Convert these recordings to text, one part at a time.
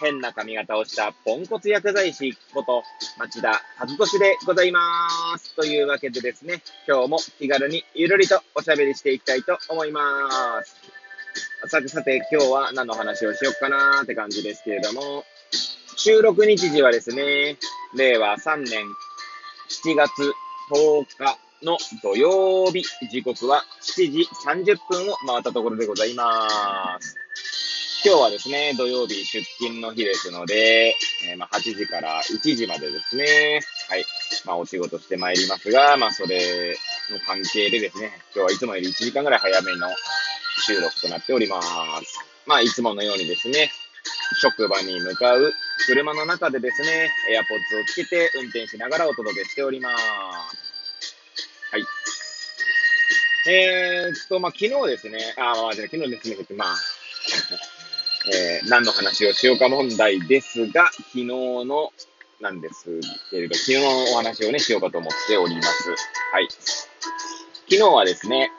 変な髪型をしたポンコツ薬剤師こと町田和俊でございます。というわけでですね、今日も気軽にゆるりとおしゃべりしていきたいと思います。さてさて今日は何の話をしよっかなーって感じですけれども、収録日時はですね、令和3年7月10日の土曜日、時刻は7時30分を回ったところでございます。今日はですね、土曜日出勤の日ですので、えーまあ、8時から1時までですね、はい、まあ、お仕事してまいりますが、まあ、それの関係でですね、今日はいつもより1時間ぐらい早めの収録となっております。まあ、いつものようにですね、職場に向かう車の中でですね、エアポッツをつけて運転しながらお届けしております。はい。えーっと、まあ、昨日ですね、あ、まあ、じゃ昨日ですね、まあ、えー何の話をしようか問題ですが、昨日の、なんですけれど、昨日のお話をね、しようかと思っております。はい。昨日はですね、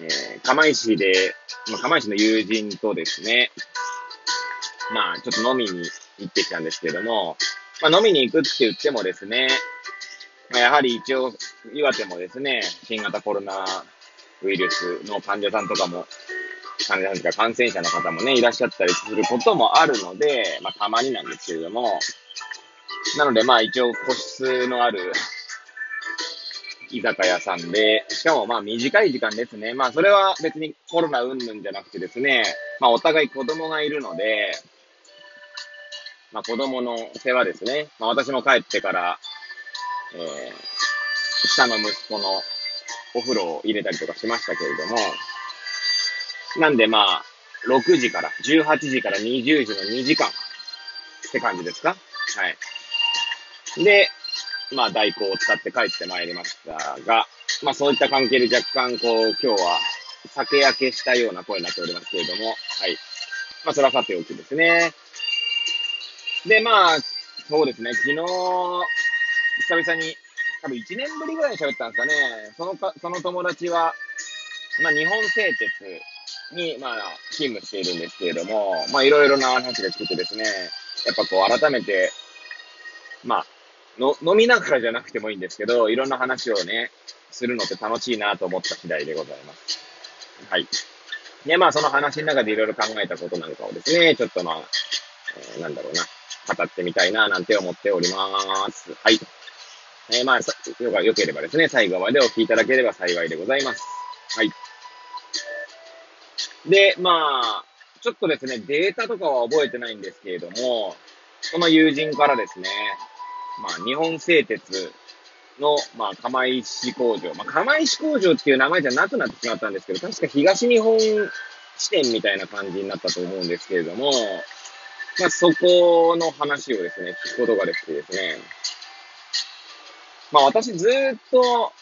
えー釜石で、まあ、釜石の友人とですね、まあ、ちょっと飲みに行ってきたんですけども、まあ、飲みに行くって言ってもですね、まあ、やはり一応、岩手もですね、新型コロナウイルスの患者さんとかも、患者さんとか感染者の方もね、いらっしゃったりすることもあるので、まあ、たまになんですけれども、なので、まあ、一応個室のある居酒屋さんで、しかもまあ短い時間ですね。まあそれは別にコロナ云々じゃなくてですね、まあお互い子供がいるので、まあ子供の世話ですね。まあ私も帰ってから、えー、下の息子のお風呂を入れたりとかしましたけれども、なんでまあ、6時から、18時から20時の2時間って感じですか？はい。で、まあ、代行を使って帰ってまいりましたが、まあ、そういった関係で若干、こう、今日は酒焼けしたような声になっておりますけれども、はい。まあ、それはさておきですね。で、まあ、そうですね、昨日、久々に、多分1年ぶりぐらいに喋ったんですかね。そのか、その友達は、まあ、日本製鉄に、まあ、勤務しているんですけれども、まあ、いろいろな話が聞けてですね、やっぱこう、改めて、まあ、の、飲みながらじゃなくてもいいんですけど、いろんな話をね、するのって楽しいなと思った次第でございます。はい。で、まあ、その話の中でいろいろ考えたことなんかをですね、ちょっとまあ、えーなんだろうな、語ってみたいな、なんて思っております。はい。えーまあ、よければですね、最後までお聞きいただければ幸いでございます。はい。で、まあ、ちょっとですね、データとかは覚えてないんですけれども、この友人からですね、まあ、日本製鉄の、まあ、釜石工場。まあ、釜石工場っていう名前じゃなくなってしまったんですけど、確か東日本支店みたいな感じになったと思うんですけれども、まあ、そこの話をですね、聞くことができてですね、まあ、私ずっと、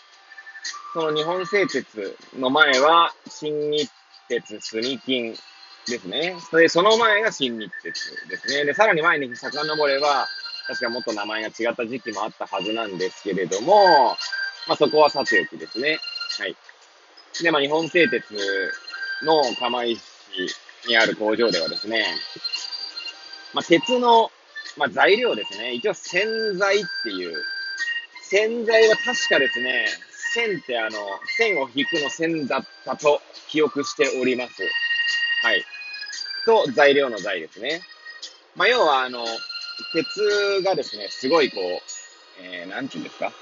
その日本製鉄の前は、新日鉄、住金ですね。で、その前が新日鉄ですね。で、さらに前に遡れば、確かもっと名前が違った時期もあったはずなんですけれども、まあそこはさておきですね。はい。で、まあ日本製鉄の釜石にある工場ではですね、まあ鉄の、まあ材料ですね。一応洗剤っていう、洗剤は確かですね、線ってあの、線を引くの線だったと記憶しております。はい。と、材料の材ですね。まあ要はあの、鉄がですね、すごいこう、えー、なんていうんですか？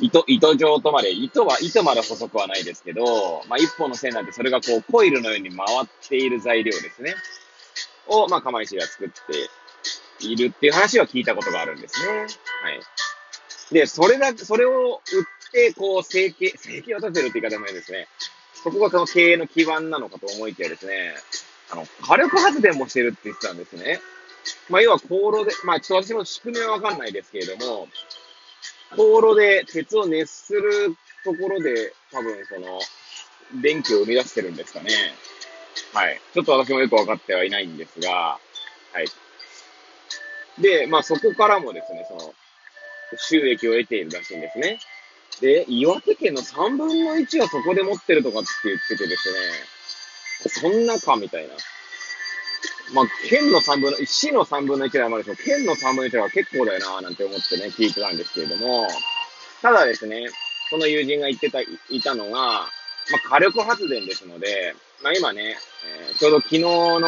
糸、糸状とまで、糸は、糸まで細くはないですけど、まあ、一本の線なんてそれがこう、コイルのように回っている材料ですね。を、まあ、釜石が作っているっていう話は聞いたことがあるんですね。はい。で、それだ、それを売って、こう、生計、生計を立てるって言い方もいいですね。そこがその経営の基盤なのかと思いきやですね、あの、火力発電もしてるって言ってたんですね。まあ、要は、航路で、まあ、ちょっと私も仕組みはわかんないですけれども、高炉で鉄を熱するところで、多分その、電気を生み出してるんですかね。はい。ちょっと私もよくわかってはいないんですが、はい。で、まあそこからもですね、その、収益を得ているらしいんですね。で、岩手県の3分の1はそこで持ってるとかって言っててですね、そんなかみたいな。まあ、県の3分の、市の3分の1ではまでしょ。県の3分の1は結構だよな、なんて思ってね、聞いてたんですけれども、ただですね、その友人が言ってた、いたのが、まあ、火力発電ですので、まあ、今ね、えー、ちょうど昨日の、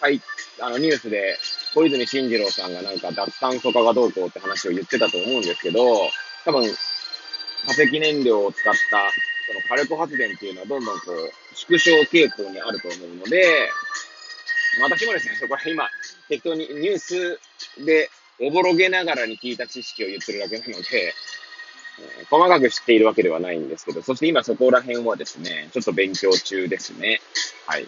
はい、あの、ニュースで、小泉進次郎さんがなんか脱炭素化がどうこうって話を言ってたと思うんですけど、多分、化石燃料を使った、その火力発電っていうのはどんどんこう、縮小傾向にあると思うので、私もですね、そこは今、適当にニュースでおぼろげながらに聞いた知識を言ってるだけなので、えー、細かく知っているわけではないんですけど、そして今そこら辺はですね、ちょっと勉強中ですね。はい。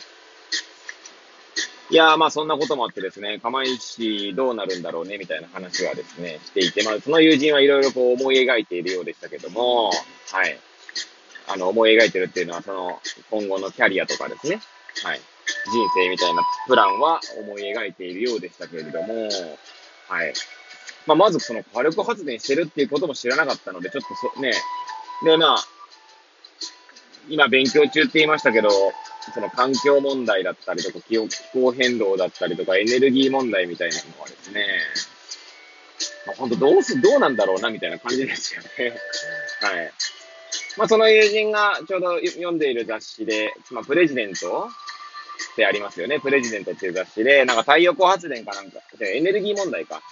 いやー、まあそんなこともあってですね、釜石どうなるんだろうね、みたいな話はですね、していて、まあその友人はいろいろこう思い描いているようでしたけども、はい。あの、思い描いてるっていうのは、その、今後のキャリアとかですね。はい。人生みたいなプランは思い描いているようでしたけれども、はい。まあ、まずその火力発電してるっていうことも知らなかったので、ちょっとそ、ね、で、まあ、今勉強中って言いましたけど、その環境問題だったりとか気候変動だったりとかエネルギー問題みたいなのはですね、まあ、本当どうす、どうなんだろうなみたいな感じですよね。はい。まあ、その友人がちょうど読んでいる雑誌で、まあ、プレジデントってありますよね。プレジデントっていう雑誌で、なんか太陽光発電かなんか、エネルギー問題か、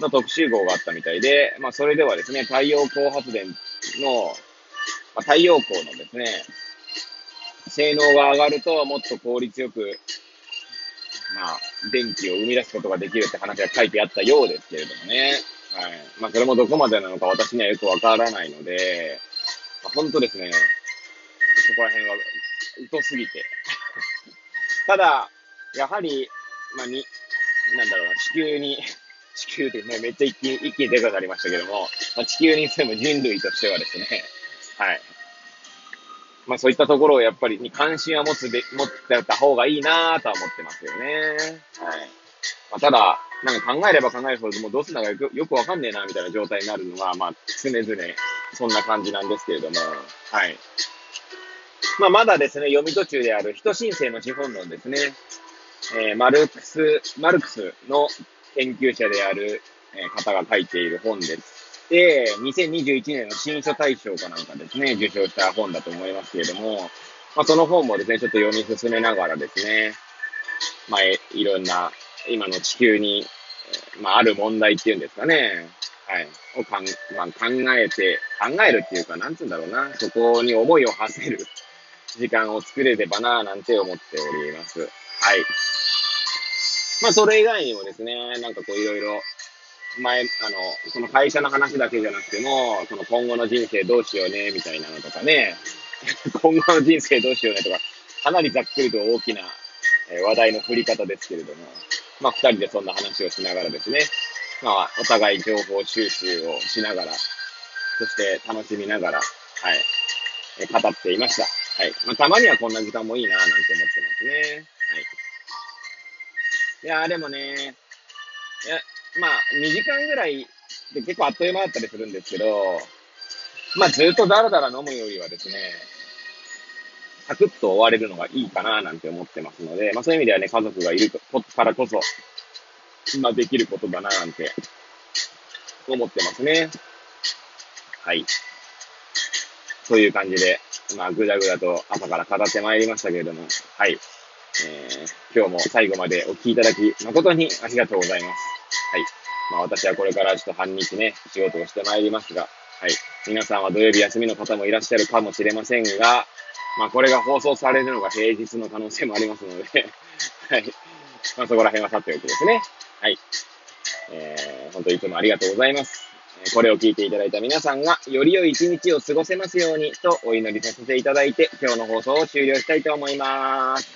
の特集号があったみたいで、まあそれではですね、太陽光発電の、まあ、太陽光のですね、性能が上がるともっと効率よく、まあ、電気を生み出すことができるって話が書いてあったようですけれどもね。はい。まあ、それもどこまでなのか私にはよくわからないので、まあ、本当ですね、そこら辺は疎すぎて、ただ、やはり、まあ、に、なんだろうな、地球に、地球でね、めっちゃ一気に、一気にでかくなりましたけども、まあ、地球に住む人類としてはですね、はい。まあそういったところをやっぱりに関心は持つべ、持ってた方がいいなぁとは思ってますよね。はい。まあ、ただ、なんか考えれば考えるほど、もうどうすんだかよくよくわかんねえな、みたいな状態になるのは、まあ常々そんな感じなんですけれども、はい。まあ、まだですね、読み途中である人申請の資本論ですね。えー、マルクス、マルクスの研究者である、え方が書いている本です。で、2021年の新書大賞かなんかですね、受賞した本だと思いますけれども、まあ、その本もですね、ちょっと読み進めながらですね、まあ、いろんな、今の地球に、まあ、ある問題っていうんですかね、はい、をかん、まあ、考えて、考えるっていうか、なんつうんだろうな、そこに思いを馳せる時間を作れればななんて思っております。はい。まあ、それ以外にもですね、なんかこういろいろ、前、あの、その会社の話だけじゃなくても、その今後の人生どうしようね、みたいなのとかね、今後の人生どうしようねとか、かなりざっくりと大きな話題の振り方ですけれども、まあ、二人でそんな話をしながらですね、まあ、お互い情報収集をしながら、そして楽しみながら、はい、語っていました。はい。まあ、たまにはこんな時間もいいな、なんて思ってますね。はい。いやでもね、いや、まあ、2時間ぐらいで結構あっという間だったりするんですけど、まあ、ずっとダラダラ飲むよりはですね、サクッと終われるのがいいかな、なんて思ってますので、まあ、そういう意味ではね、家族がいるからこそ、今できることだな、なんて思ってますね。はい。という感じで、まあ、ぐだぐだと朝から語ってまいりましたけれども、はい。えー、今日も最後までお聞きいただき、誠にありがとうございます。はい。まあ、私はこれからちょっと半日ね、仕事をしてまいりますが、はい。皆さんは土曜日休みの方もいらっしゃるかもしれませんが、まあ、これが放送されるのが平日の可能性もありますので はい。まあ、そこら辺はさておきですね。はい。えー、本当いつもありがとうございます。これを聞いていただいた皆さんが、より良い一日を過ごせますようにとお祈りさせていただいて、今日の放送を終了したいと思います。